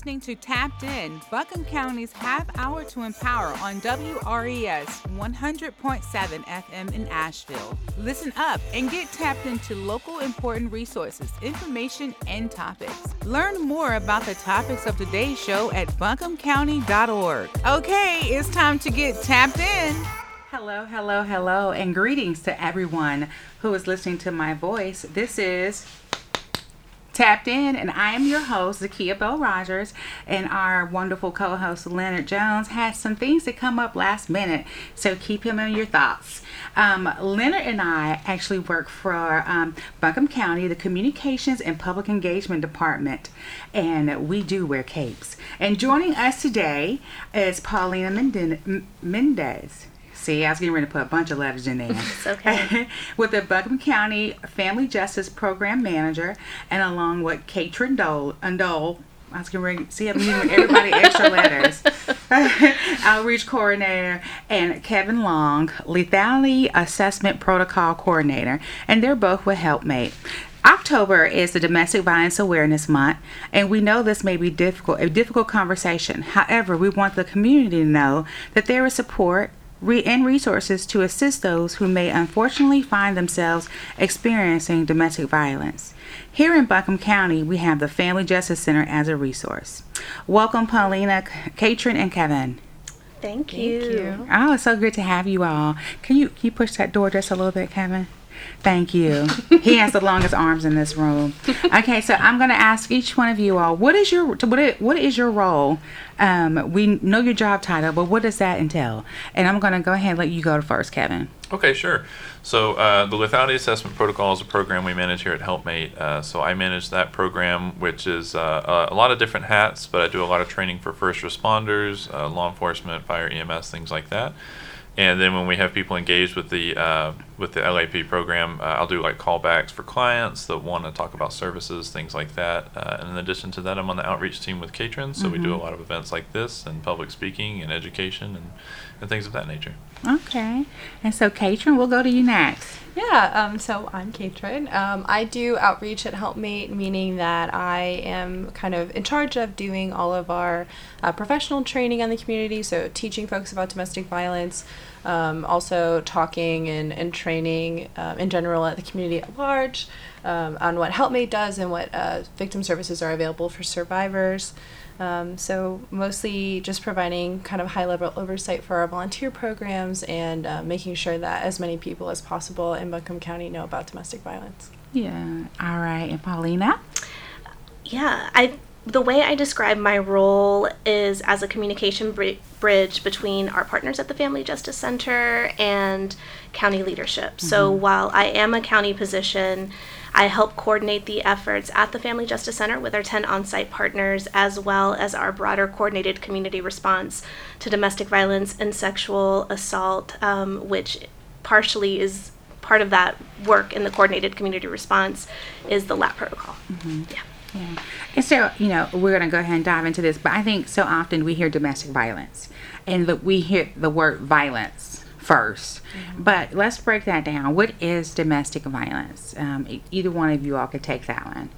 listening to Tapped In, Buncombe County's half hour to empower on WRES 100.7 FM in Asheville. Listen up and get tapped into local important resources, information, and topics. Learn more about the topics of today's show at buncombecounty.org. Okay, it's time to get tapped in. Hello, hello, hello, and greetings to everyone who is listening to my voice. This is Tapped In, and I am your host, Zakia Bell Rogers, and our wonderful co host, Leonard Jones, had some things that come up last minute, so keep him in your thoughts. Um, Leonard and I actually work for um, Buncombe County, the Communications and Public Engagement Department, and we do wear capes. And joining us today is Paulina Mendez. See, I was getting ready to put a bunch of letters in there. It's okay. with the Buncombe County Family Justice Program Manager, and along with Caitrin Dole, Undole. I was getting ready. See, I'm giving everybody extra letters. Outreach Coordinator and Kevin Long, Lethality Assessment Protocol Coordinator, and they're both with Helpmate. October is the Domestic Violence Awareness Month, and we know this may be difficult, a difficult conversation. However, we want the community to know that there is support re- and resources to assist those who may unfortunately find themselves experiencing domestic violence. Here in Buncombe County, we have the Family Justice Center as a resource. Welcome, Paulina, Caitrin, and Kevin. Thank you. Thank you. Oh, it's so good to have you all. Can you can you push that door just a little bit, Kevin? Thank you. he has the longest arms in this room. Okay, so I'm going to ask each one of you all, what is your what is, what is your role? Um, we know your job title, but what does that entail? And I'm going to go ahead and let you go first, Kevin. Okay, sure. So uh, the lethality assessment protocol is a program we manage here at Helpmate. Uh, so I manage that program, which is uh, a lot of different hats, but I do a lot of training for first responders, uh, law enforcement, fire, EMS, things like that. And then when we have people engaged with the uh, with the LAP program, uh, I'll do like callbacks for clients that want to talk about services, things like that. Uh, and in addition to that, I'm on the outreach team with Caitrin, so we do a lot of events like this and public speaking and education and, and things of that nature. Okay. And so, Caitrin, we'll go to you next. Yeah, um, so I'm Caitrin. Um, I do outreach at Helpmate, meaning that I am kind of in charge of doing all of our uh, professional training on the community, so teaching folks about domestic violence, um, also talking and, and training um, in general at the community at large um, on what Helpmate does and what uh, victim services are available for survivors. Um, so mostly just providing kind of high level oversight for our volunteer programs and uh, making sure that as many people as possible in Buncombe County know about domestic violence. Yeah. All right. And Paulina? Yeah, I the way I describe my role is as a communication br- bridge between our partners at the Family Justice Center and county leadership. Mm-hmm. So while I am a county position, I help coordinate the efforts at the Family Justice Center with our 10 on site partners, as well as our broader coordinated community response to domestic violence and sexual assault, um, which partially is part of that work in the coordinated community response is the LAP protocol. Mm-hmm. Yeah. Yeah. And so, you know, we're going to go ahead and dive into this, but I think so often we hear domestic violence and the, we hear the word violence 1st mm-hmm. But let's break that down. What is domestic violence? Um, either one of you all could take that one.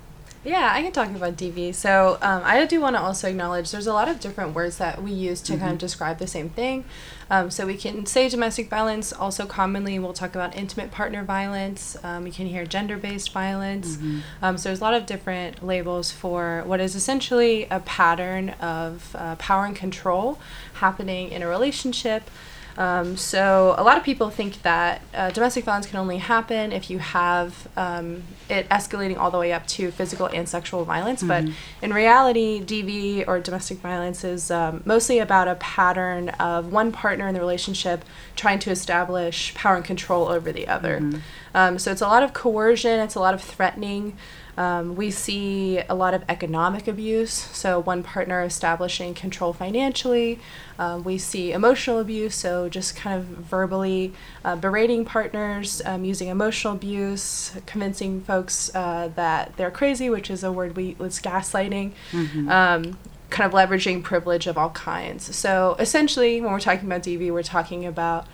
Yeah, I can talk about DV. So um, I do want to also acknowledge there's a lot of different words that we use to mm-hmm. kind of mm-hmm. describe the same thing. Um, so we can say domestic violence. Also, commonly we'll talk about intimate partner violence. Um, you can hear gender-based violence. Mm-hmm. Um, so there's a lot of different labels for what is essentially a pattern of uh, power and control happening in a relationship. Um, so a lot of people think that uh, domestic violence can only happen if you have um, it escalating all the way up to physical and sexual violence. Mm-hmm. But in reality, DV or domestic violence is um, mostly about a pattern of one partner in the relationship trying to establish power and control over the other. Mm-hmm. Um, so it's a lot of coercion. It's a lot of threatening. Um, we see a lot of economic abuse, so one partner establishing control financially. Um, we see emotional abuse, so just kind of verbally uh, berating partners, um, using emotional abuse, convincing folks uh, that they're crazy, which is a word we it's gaslighting. Mm-hmm. Um, kind of leveraging privilege of all kinds. So essentially, when we're talking about DV, we're talking about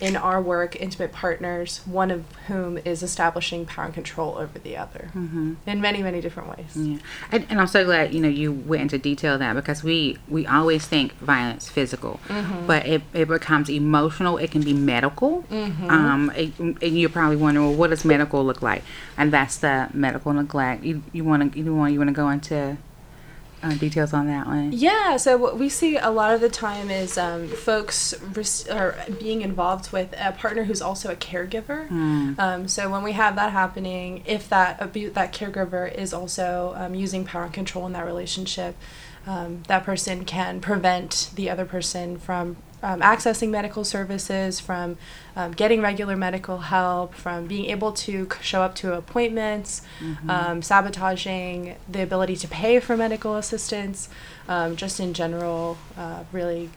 in our work, intimate partners, one of whom is establishing power and control over the other Mm-hmm. in many, many different ways. Yeah, and, and I'm so glad you know you went into detail of that because we we always think violence physical, but it, it becomes emotional. It can be medical. Um, it- and you're probably wondering, well, what does medical look like? And that's the medical neglect. You you want to you want you want to go into uh, details on that one? Yeah, so what we see a lot of the time is um, folks res- are being involved with a partner who's also a caregiver. Um, so when we have that happening, if that abu- that caregiver is also um, using power and control in that relationship, um, that person can prevent the other person from um, accessing medical services, from um, getting regular medical help, from being able to show up to appointments, um, sabotaging the ability to pay for medical assistance, um, just in general, uh, really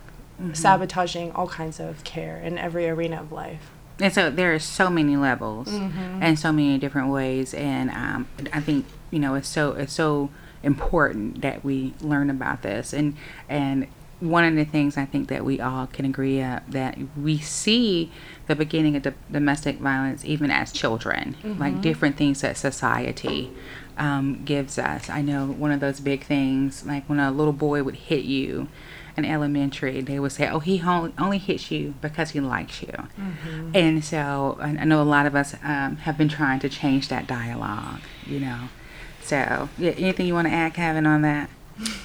sabotaging all kinds of care in every arena of life. And so there are so many levels Mm-hmm. and so many different ways, and um, I think you know it's so it's so important that we learn about this. And and one of the things I think that we all can agree uh, that we see the beginning of do- domestic violence even as children, like different things that society um, gives us. I know one of those big things, like when a little boy would hit you in elementary, they would say, "Oh, he only hits you because he likes you." And so I I know a lot of us um, have been trying to change that dialogue, you know. So, yeah, anything you want to add, Kevin, on that?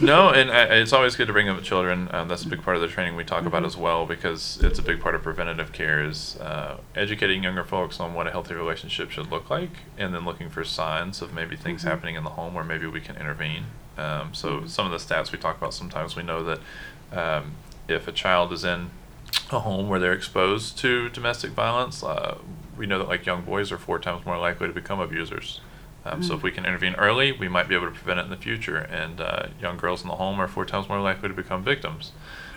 No, and uh, it's always good to bring up children. Um, that's a big part of the training we talk about as well because it's a big part of preventative care is uh, educating younger folks on what a healthy relationship should look like, and then looking for signs of maybe things happening in the home where maybe we can intervene. Um, so some of the stats we talk about sometimes we know that um, if a child is in a home where they're exposed to domestic violence, uh, we know that like young boys are four times more likely to become abusers. Um, So if we can intervene early, we might be able to prevent it in the future. And uh, young girls in the home are four times more likely to become victims.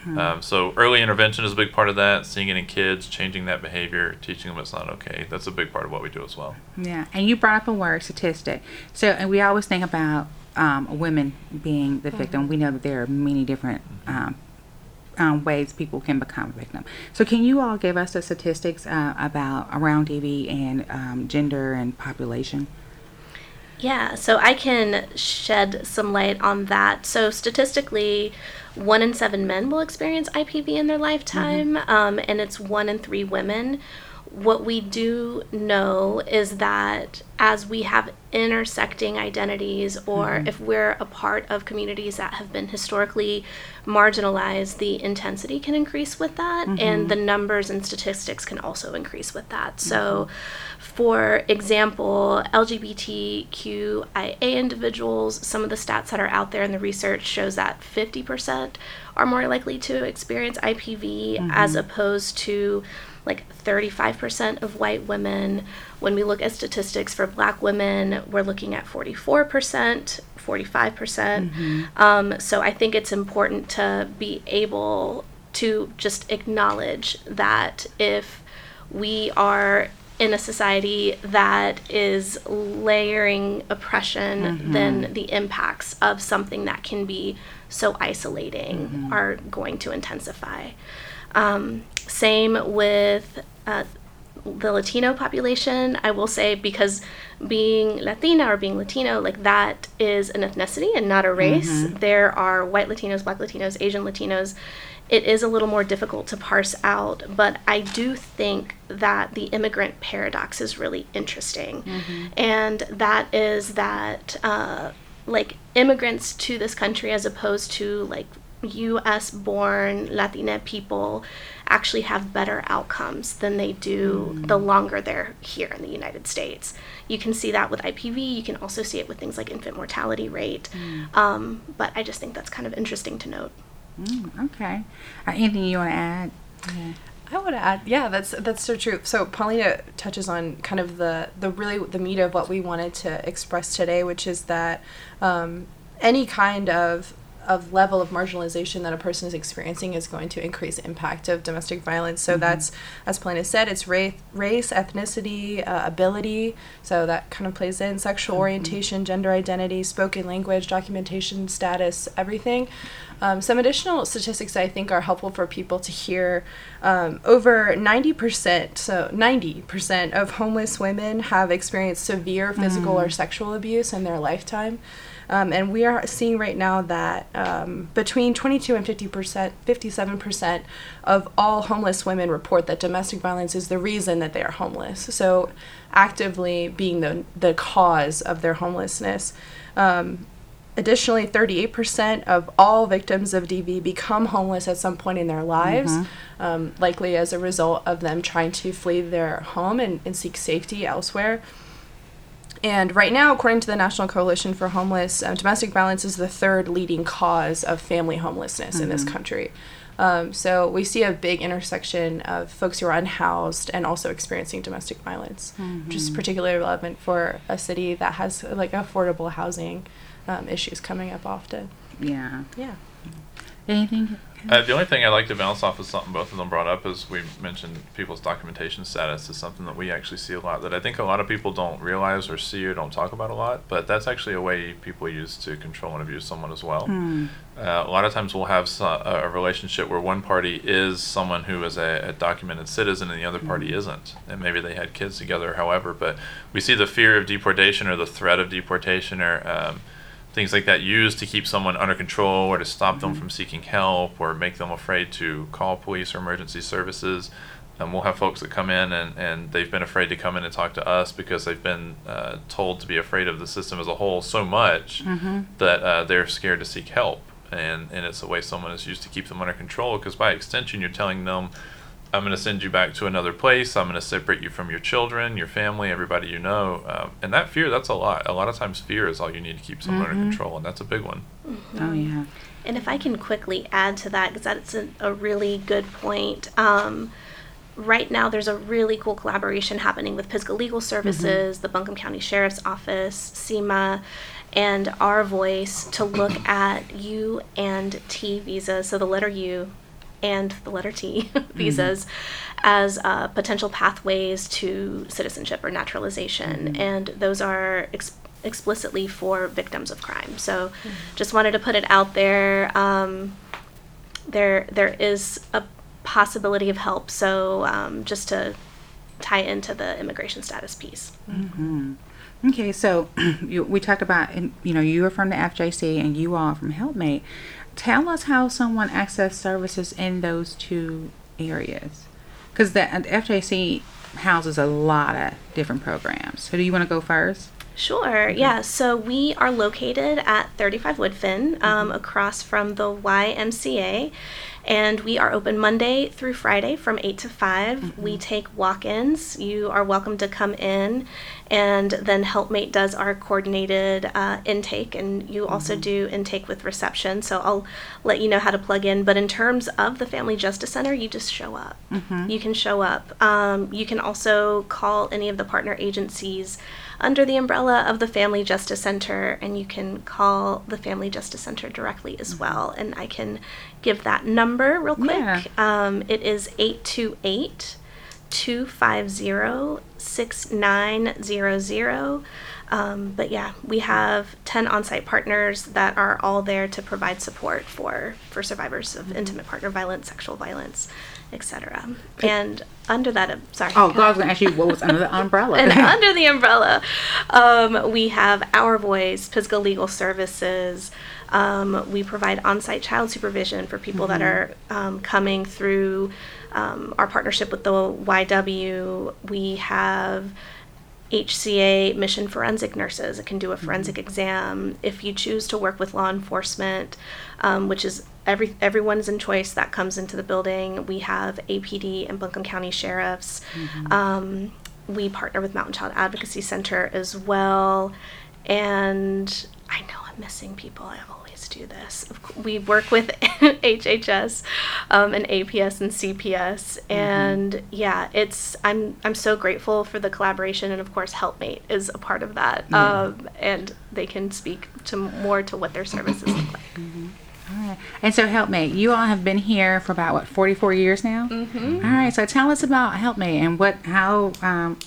Um, so early intervention is a big part of that. Seeing it in kids, changing that behavior, teaching them it's not okay. That's a big part of what we do as well. Yeah, and you brought up a word, statistic. So, and we always think about um, women being the victim. We know that there are many different um, um, ways people can become a victim. So, can you all give us the statistics uh, about around DV and um, gender and population? Yeah, so I can shed some light on that. So, statistically, one in seven men will experience IPV in their lifetime, mm-hmm. um, and it's one in three women. What we do know is that as we have intersecting identities, or mm-hmm. if we're a part of communities that have been historically marginalized, the intensity can increase with that, and mm-hmm. the numbers and statistics can also increase with that. So, for example, LGBTQIA individuals, some of the stats that are out there in the research shows that 50% are more likely to experience IPV as opposed to like 35% of white women. When we look at statistics for black women, we're looking at 44%, 45%. percent Um, so I think it's important to be able to just acknowledge that if we are in a society that is layering oppression, then the impacts of something that can be so isolating are going to intensify. Um, same with uh, the Latino population. I will say because being Latina or being Latino, like that is an ethnicity and not a race. There are white Latinos, black Latinos, Asian Latinos. It is a little more difficult to parse out, but I do think that the immigrant paradox is really interesting. And that is that, uh, like, immigrants to this country, as opposed to like US born Latina people actually have better outcomes than they do the longer they're here in the United States. You can see that with IPV, you can also see it with things like infant mortality rate. Um, but I just think that's kind of interesting to note. Mm, okay. Uh, anything you want to add? I would add, yeah, that's that's so true. So Paulina touches on kind of the the really the meat of what we wanted to express today, which is that um, any kind of of level of marginalization that a person is experiencing is going to increase impact of domestic violence. So that's, as Paulina said, it's race, race, ethnicity, uh, ability. So that kind of plays in sexual orientation, gender identity, spoken language, documentation status, everything. Um, some additional statistics I think are helpful for people to hear. Um, over 90%, so 90% of homeless women have experienced severe physical or sexual abuse in their lifetime. Um, and we are seeing right now that um, between 22 and 50 percent, 57 percent of all homeless women report that domestic violence is the reason that they are homeless. So, actively being the the cause of their homelessness. Um, additionally, 38% of all victims of DV become homeless at some point in their lives, um, likely as a result of them trying to flee their home and, and seek safety elsewhere. And right now, according to the National Coalition for Homeless, um, domestic violence is the third leading cause of family homelessness in this country. Um, so we see a big intersection of folks who are unhoused and also experiencing domestic violence, which is particularly relevant for a city that has like affordable housing um, issues coming up often. Yeah. Yeah. Anything? Uh, the only thing I'd like to bounce off is something both of them brought up is we mentioned people's documentation status is something that we actually see a lot that I think a lot of people don't realize or see or don't talk about a lot, but that's actually a way people use to control and abuse someone as well. Hmm. Uh, a lot of times we'll have so- a a relationship where one party is someone who is a, a documented citizen and the other party isn't. And maybe they had kids together, however, but we see the fear of deportation or the threat of deportation or um, things like that used to keep someone under control or to stop them from seeking help or make them afraid to call police or emergency services. And we'll have folks that come in and, and they've been afraid to come in and talk to us because they've been uh, told to be afraid of the system as a whole so much that uh, they're scared to seek help. And, and it's a way someone is used to keep them under control because by extension you're telling them I'm going to send you back to another place. I'm going to separate you from your children, your family, everybody you know. Um, and that fear, that's a lot. A lot of times, fear is all you need to keep someone under control, and that's a big one. Oh yeah. And if I can quickly add to that, because that's a, a really good point. Um, right now, there's a really cool collaboration happening with Pisgah Legal Services, the Buncombe County Sheriff's Office, SEMA, and Our Voice to look at U and T visas. So the letter U and the letter T visas as uh, potential pathways to citizenship or naturalization. And those are ex- explicitly for victims of crime. So just wanted to put it out there. Um, there, there is a possibility of help. So um, just to tie into the immigration status piece. Okay, so you, we talked about, you know, you are from the FJC and you are from HelpMate. Tell us how someone access services in those two areas, because the, the FJC houses a lot of different programs. So, do you want to go first? Sure. Yeah. So we are located at 35 Woodfin, um, across from the YMCA, and we are open Monday through Friday from 8 to 5. We take walk-ins. You are welcome to come in, and then HelpMate does our coordinated uh, intake, and you also do intake with reception. So I'll let you know how to plug in. But in terms of the Family Justice Center, you just show up. You can show up. Um, you can also call any of the partner agencies under the umbrella of the Family Justice Center, and you can call the Family Justice Center directly as well. And I can give that number real quick. Yeah. Um, it is 828 250 6900. Um, but yeah, we have 10 on site partners that are all there to provide support for, for survivors of intimate partner violence, sexual violence, etc. And under that, uh, sorry. Oh, God, I was going to ask you what was under the umbrella. and under the umbrella, um, we have Our Voice, Pisgah Legal Services. Um, we provide on site child supervision for people that are um, coming through um, our partnership with the YW. We have HCA Mission Forensic Nurses that can do a forensic exam. If you choose to work with law enforcement, um, which is every everyone's in choice that comes into the building, we have APD and Buncombe County Sheriffs. Um, we partner with Mountain Child Advocacy Center as well, and I know I'm missing people. I do this. We work with HHS um, and APS and CPS, and yeah, it's I'm I'm so grateful for the collaboration, and of course, HelpMate is a part of that, um, and they can speak to more to what their services look like. All right. And so, HelpMate, you all have been here for about what 44 years now. Mm-hmm. All right. So, tell us about HelpMate and what how um,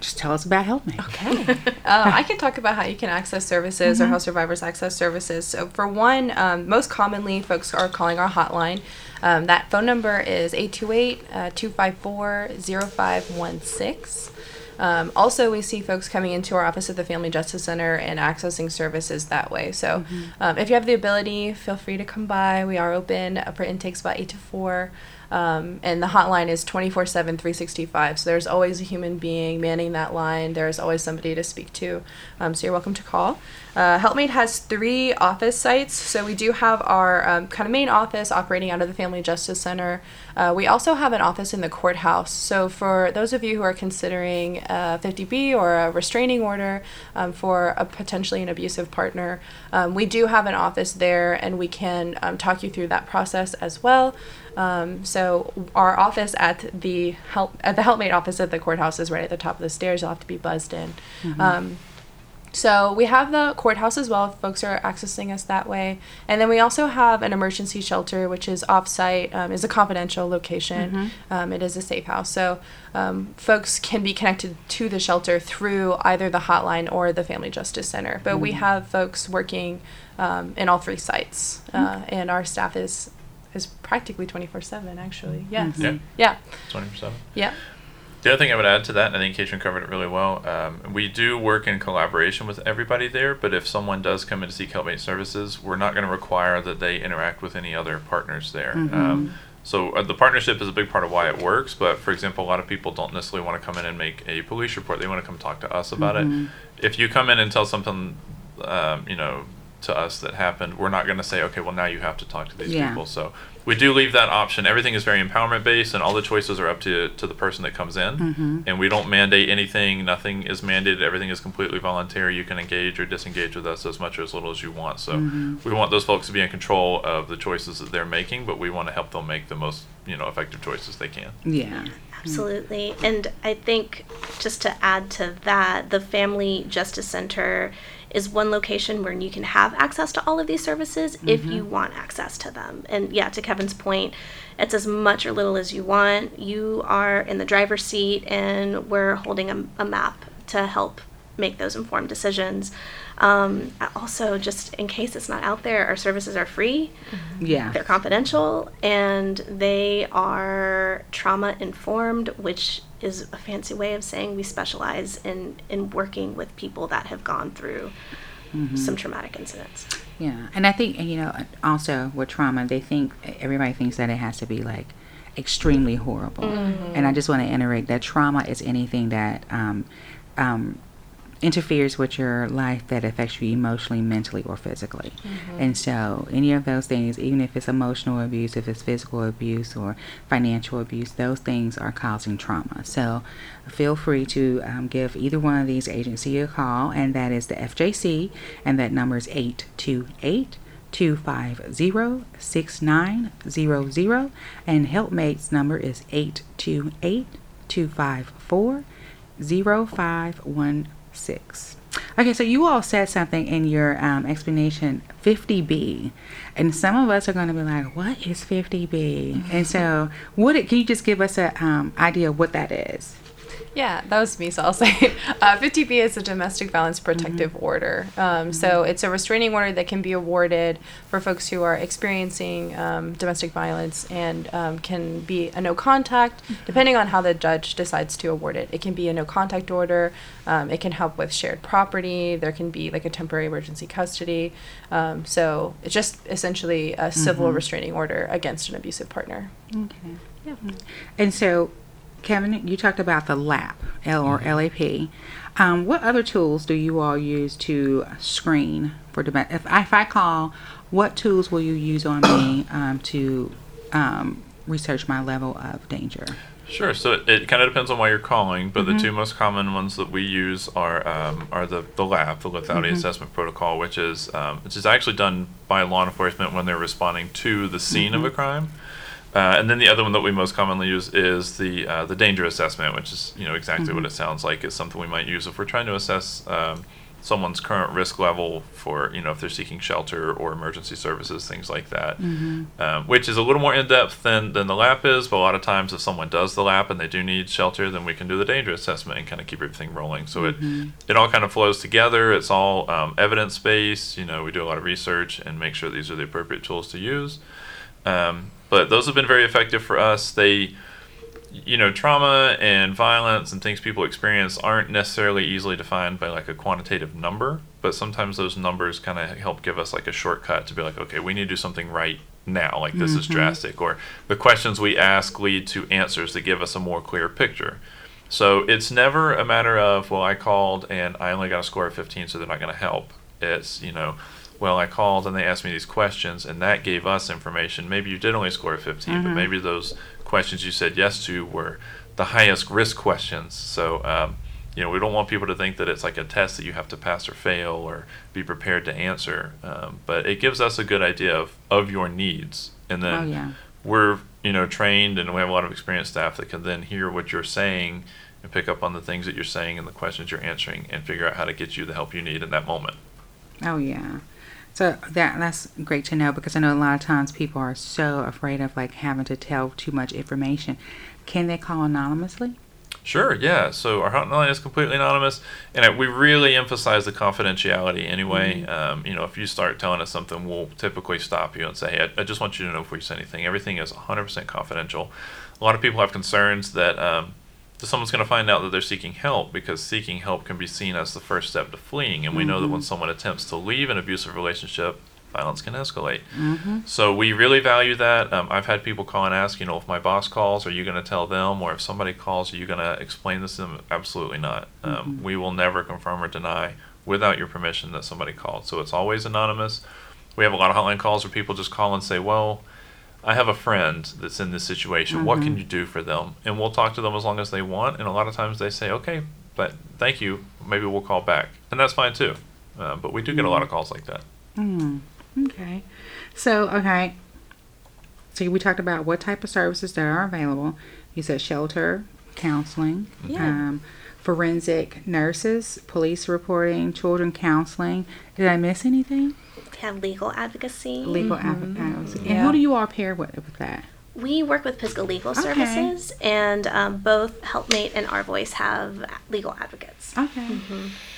just tell us about HelpMate. Okay. uh, I can talk about how you can access services Mm-hmm. or how survivors access services. So, for one, um, most commonly, folks are calling our hotline. Um, that phone number is 828 uh, 254 0516. Um, also, we see folks coming into our office at the Family Justice Center and accessing services that way. So, um, if you have the ability, feel free to come by. We are open uh, for intakes about 8 to 4. Um, and the hotline is 24 7, 365. So there's always a human being manning that line. There's always somebody to speak to. Um, so you're welcome to call. Uh, HelpMate has three office sites. So we do have our um, kind of main office operating out of the Family Justice Center. Uh, we also have an office in the courthouse. So for those of you who are considering a 50B or a restraining order um, for a potentially an abusive partner, um, we do have an office there and we can um, talk you through that process as well. Um, so our office at the help at the helpmate office at the courthouse is right at the top of the stairs. You'll have to be buzzed in. Um, so we have the courthouse as well if folks are accessing us that way. And then we also have an emergency shelter, which is offsite, um, is a confidential location. Um, it is a safe house. So um, folks can be connected to the shelter through either the hotline or the Family Justice Center. But we have folks working um, in all three sites, uh, and our staff is is practically 24 7 actually yes Yeah. yeah Twenty percent. yeah The other thing I would add to that, and I think Caitrin covered it really well, um, we do work in collaboration with everybody there, but if someone does come in to seek helpmate services, we're not going to require that they interact with any other partners there. Um, so uh, the partnership is a big part of why it works, but for example, a lot of people don't necessarily want to come in and make a police report. They want to come talk to us about it. If you come in and tell something, um, you know, to us that happened, we're not going to say, okay, well now you have to talk to these Yeah. people. So we do leave that option. Everything is very empowerment based, and all the choices are up to to the person that comes in. Mm-hmm. And we don't mandate anything. Nothing is mandated. Everything is completely voluntary. You can engage or disengage with us as much or as little as you want. So Mm-hmm. we want those folks to be in control of the choices that they're making, but we want to help them make the most you know effective choices they can. Yeah. Absolutely. And I think just to add to that, the Family Justice Center is one location where you can have access to all of these services if you want access to them. And yeah, to Kevin's point, it's as much or little as you want. You are in the driver's seat, and we're holding a, a map to help make those informed decisions. Um, also, just in case it's not out there, our services are free. Yeah. They're confidential and they are trauma informed, which is a fancy way of saying we specialize in, in working with people that have gone through some traumatic incidents. Yeah, and I think you know also with trauma, they think everybody thinks that it has to be like extremely horrible, and I just want to iterate that trauma is anything that um, um, interferes with your life that affects you emotionally, mentally, or physically. And so, any of those things, even if it's emotional abuse, if it's physical abuse, or financial abuse, those things are causing trauma. So, feel free to um, give either one of these agencies a call, and that is the FJC, and that number is 828 250 6900, and Helpmate's number is 828 254 0516. Okay, so you all said something in your um, explanation 50B, and some of us are going to be like, "What is 50B?" And so, what it, can you just give us an um, idea of what that is? Yeah, that was me, so I'll say. Uh, 50B is a domestic violence protective order. Um, So it's a restraining order that can be awarded for folks who are experiencing um, domestic violence and um, can be a no contact, depending on how the judge decides to award it. It can be a no contact order, um, it can help with shared property, there can be like a temporary emergency custody. Um, so it's just essentially a civil restraining order against an abusive partner. Okay. Yeah. And so, Kevin, you talked about the LAP, L or LAP. Um, what other tools do you all use to screen for domestic? If, I- if I call, what tools will you use on me um, to um, research my level of danger? Sure. So it, it kind of depends on why you're calling, but the two most common ones that we use are um, are the the LAP, the Lethality Assessment Protocol, which is um, which is actually done by law enforcement when they're responding to the scene of a crime. Uh, and then the other one that we most commonly use is the uh, the danger assessment, which is you know exactly what it sounds like. It's something we might use if we're trying to assess um, someone's current risk level for you know if they're seeking shelter or emergency services, things like that, Mm-hmm. um, which is a little more in depth than than the LAP is. But a lot of times, if someone does the LAP and they do need shelter, then we can do the danger assessment and kind of keep everything rolling. So it it all kind of flows together. It's all um, evidence based. You know, we do a lot of research and make sure these are the appropriate tools to use. Um, but those have been very effective for us. They you know, trauma and violence and things people experience aren't necessarily easily defined by like a quantitative number, but sometimes those numbers kind of help give us like a shortcut to be like, okay, we need to do something right now. Like this is mm-hmm. drastic, or the questions we ask lead to answers that give us a more clear picture. So it's never a matter of, well, I called and I only got a score of 15, so they're not going to help. It's, you know, well, I called and they asked me these questions and that gave us information. Maybe you did only score a 15, but maybe those questions you said yes to were the highest risk questions. So, um, you know, we don't want people to think that it's like a test that you have to pass or fail or be prepared to answer. Um, but it gives us a good idea of, of your needs. And then Oh, yeah. we're, you know, trained and we have a lot of experienced staff that can then hear what you're saying and pick up on the things that you're saying and the questions you're answering and figure out how to get you the help you need in that moment. Oh yeah. So that that's great to know because I know a lot of times people are so afraid of like having to tell too much information. Can they call anonymously? Sure, yeah. So our hotline is completely anonymous, and we really emphasize the confidentiality anyway. Um, you know, if you start telling us something, we'll typically stop you and say, hey, I, I just want you to know before you say anything. Everything is 100% confidential. A lot of people have concerns that, um, that someone's going to find out that they're seeking help because seeking help can be seen as the first step to fleeing. And we know that when someone attempts to leave an abusive relationship, violence can escalate. So we really value that. Um, I've had people call and ask, you know, if my boss calls, are you going to tell them? Or if somebody calls, are you going to explain this to them? Absolutely not. Um, We will never confirm or deny without your permission that somebody called. So it's always anonymous. We have a lot of hotline calls where people just call and say, well, I have a friend that's in this situation. What can you do for them? And we'll talk to them as long as they want. And a lot of times they say, okay, but thank you. Maybe we'll call back. And that's fine too. Uh, but we do get a lot of calls like that. Hmm. Okay. So okay. So we talked about what type of services that are available. You said shelter, counseling, Yeah. um, forensic nurses, police reporting, children counseling. Did I miss anything? We have legal advocacy. Legal advocacy. And who do you all pair with with that? We work with Pisgah Legal Okay. Services, and um, both Helpmate and Our Voice have legal advocates. Okay.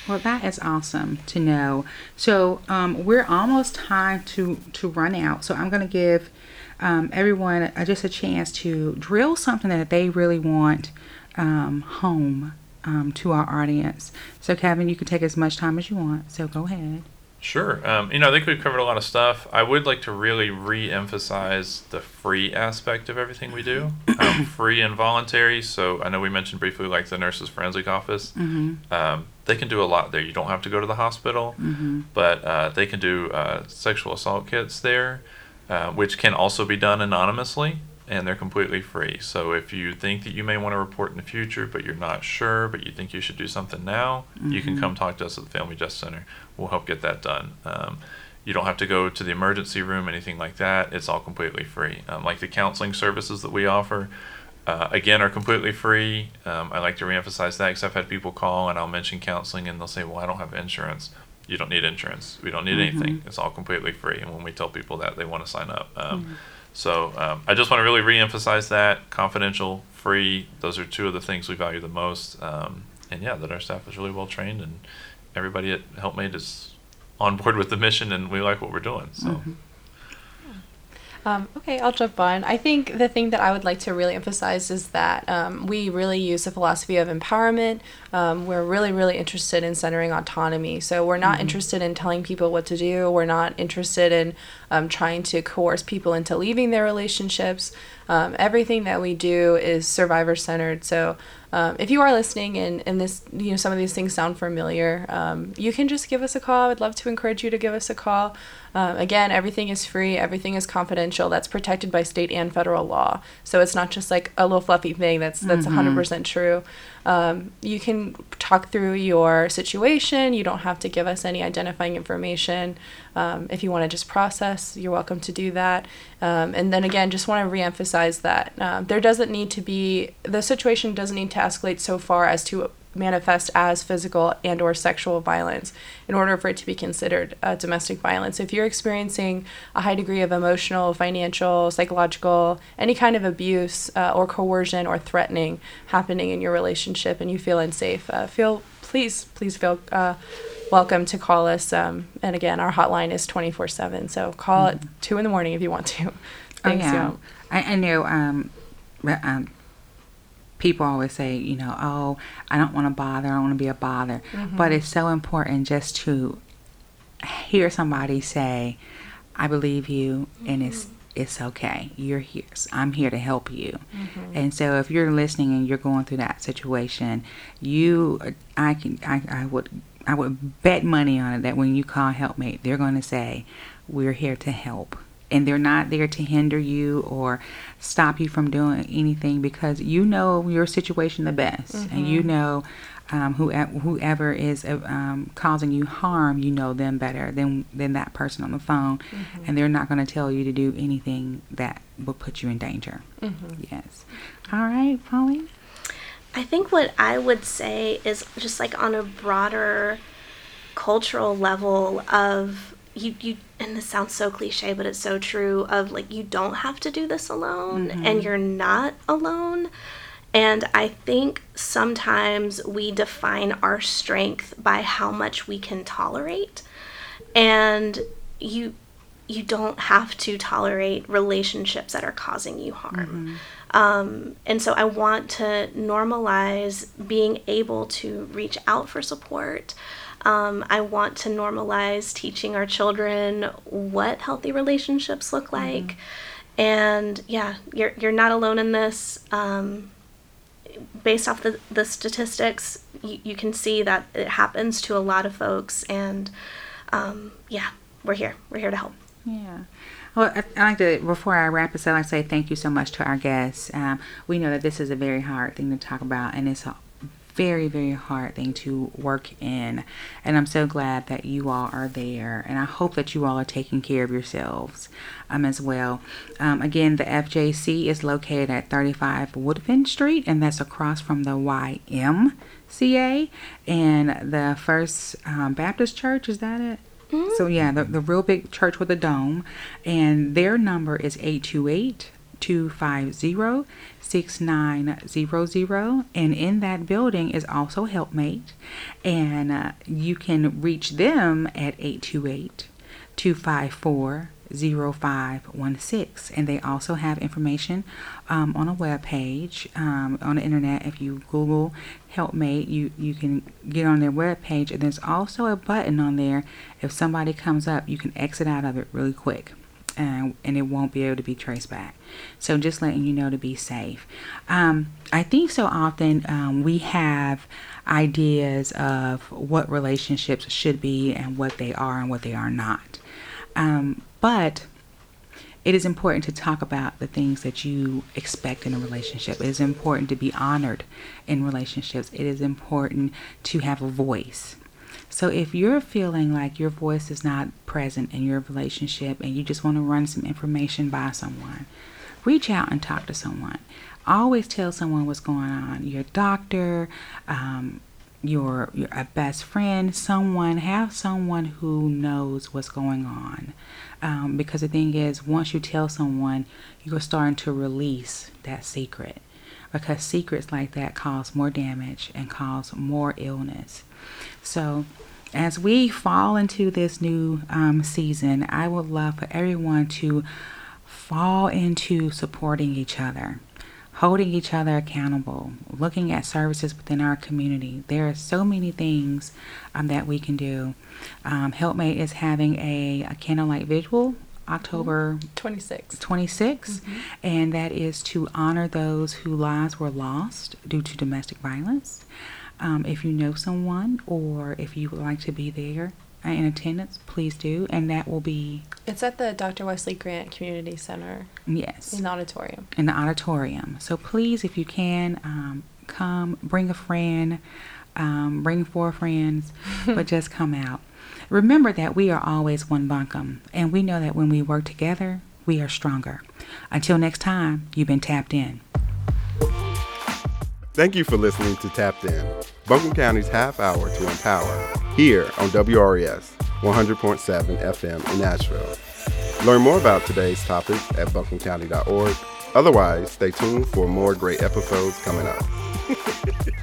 Well, that is awesome to know. So um, we're almost time to to run out. So I'm going to give um, everyone uh, just a chance to drill something that they really want um, home um, to our audience. So Kevin, you can take as much time as you want. So go ahead. Sure. Um, you know, I think we've covered a lot of stuff. I would like to really re-emphasize the free aspect of everything we do, um, free and voluntary. So I know we mentioned briefly, like the nurses' forensic office. Um, they can do a lot there. You don't have to go to the hospital, but uh, they can do uh, sexual assault kits there, uh, which can also be done anonymously, and they're completely free. So if you think that you may want to report in the future, but you're not sure, but you think you should do something now, you can come talk to us at the Family Justice Center. We'll help get that done. Um, you don't have to go to the emergency room, anything like that. It's all completely free. Um, like the counseling services that we offer, uh, again, are completely free. Um, I like to reemphasize that because I've had people call and I'll mention counseling and they'll say, "Well, I don't have insurance." You don't need insurance. We don't need anything. It's all completely free. And when we tell people that, they want to sign up. Um, So um, I just want to really reemphasize that confidential, free. Those are two of the things we value the most. Um, and yeah, that our staff is really well trained and everybody at Helpmate is on board with the mission and we like what we're doing. So. Um, okay, I'll jump on. I think the thing that I would like to really emphasize is that um, we really use the philosophy of empowerment. Um, we're really, really interested in centering autonomy. So we're not interested in telling people what to do. We're not interested in um, trying to coerce people into leaving their relationships. Um, everything that we do is survivor centered. So um, if you are listening and, and this, you know, some of these things sound familiar, um, you can just give us a call. I'd love to encourage you to give us a call. Um, again, everything is free, everything is confidential. That's protected by state and federal law. So it's not just like a little fluffy thing. That's that's 100% true. Um, you can talk through your situation. You don't have to give us any identifying information. Um, if you want to just process, you're welcome to do that. Um, and then again, just want to reemphasize that um, there doesn't need to be the situation doesn't need to escalate so far as to manifest as physical and or sexual violence in order for it to be considered uh, domestic violence if you're experiencing a high degree of emotional financial psychological any kind of abuse uh, or coercion or threatening happening in your relationship and you feel unsafe uh, feel please please feel uh, welcome to call us um, and again our hotline is 24-7 so call mm-hmm. at 2 in the morning if you want to thanks oh, yeah. I, I know um, um people always say, you know, oh, I don't want to bother, I don't want to be a bother. Mm-hmm. But it's so important just to hear somebody say, I believe you, mm-hmm. and it's it's okay. You're here. I'm here to help you. Mm-hmm. And so if you're listening and you're going through that situation, you I can I, I would I would bet money on it that when you call helpmate, they're going to say, "We're here to help." And they're not there to hinder you or stop you from doing anything because you know your situation the best mm-hmm. and you mm-hmm. know um, whoever, whoever is uh, um, causing you harm, you know them better than than that person on the phone, mm-hmm. and they're not going to tell you to do anything that will put you in danger. Mm-hmm. Yes. All right, Pauline. I think what I would say is just like on a broader cultural level of you you and this sounds so cliche but it's so true of like you don't have to do this alone mm-hmm. and you're not alone and i think sometimes we define our strength by how much we can tolerate and you you don't have to tolerate relationships that are causing you harm mm-hmm. um, and so i want to normalize being able to reach out for support um, I want to normalize teaching our children what healthy relationships look mm-hmm. like. Mm-hmm. And yeah, you're, you're not alone in this. Um, based off the, the statistics, you, you can see that it happens to a lot of folks. And um, yeah, we're here. We're here to help. Yeah. Well, I, I like to, before I wrap this up, I like to say thank you so much to our guests. Um, we know that this is a very hard thing to talk about, and it's very, very hard thing to work in. And I'm so glad that you all are there. And I hope that you all are taking care of yourselves um, as well. Um, again, the FJC is located at 35 Woodfin Street, and that's across from the YMCA. And the First um, Baptist Church, is that it? Mm-hmm. So, yeah, the, the real big church with a dome. And their number is 828 250 6900 and in that building is also helpmate. And uh, you can reach them at 828 254 0516 and they also have information um, on a web page um, on the internet. If you google helpmate you you can get on their web page. And there's also a button on there. If somebody comes up you can exit out of it really quick and, and it won't be able to be traced back. So just letting you know to be safe. Um, I think so often um, we have ideas of what relationships should be and what they are and what they are not. Um, but it is important to talk about the things that you expect in a relationship. It is important to be honored in relationships. It is important to have a voice. So if you're feeling like your voice is not present in your relationship and you just want to run some information by someone, reach out and talk to someone. Always tell someone what's going on. Your doctor, um, your your a best friend, someone have someone who knows what's going on. Um, because the thing is, once you tell someone, you're starting to release that secret. Because secrets like that cause more damage and cause more illness. So, as we fall into this new um, season, I would love for everyone to fall into supporting each other, holding each other accountable, looking at services within our community. There are so many things um, that we can do. Um, Helpmate is having a, a candlelight vigil October 26. 26, mm-hmm. and that is to honor those whose lives were lost due to domestic violence. Um, if you know someone or if you would like to be there in attendance, please do. And that will be. It's at the Dr. Wesley Grant Community Center. Yes. In the auditorium. In the auditorium. So please, if you can, um, come, bring a friend, um, bring four friends, but just come out. Remember that we are always one Buncombe, and we know that when we work together, we are stronger. Until next time, you've been tapped in. Thank you for listening to Tapped In, Buncombe County's half hour to empower, here on WRES 100.7 FM in Asheville. Learn more about today's topic at buncombecounty.org. Otherwise, stay tuned for more great episodes coming up.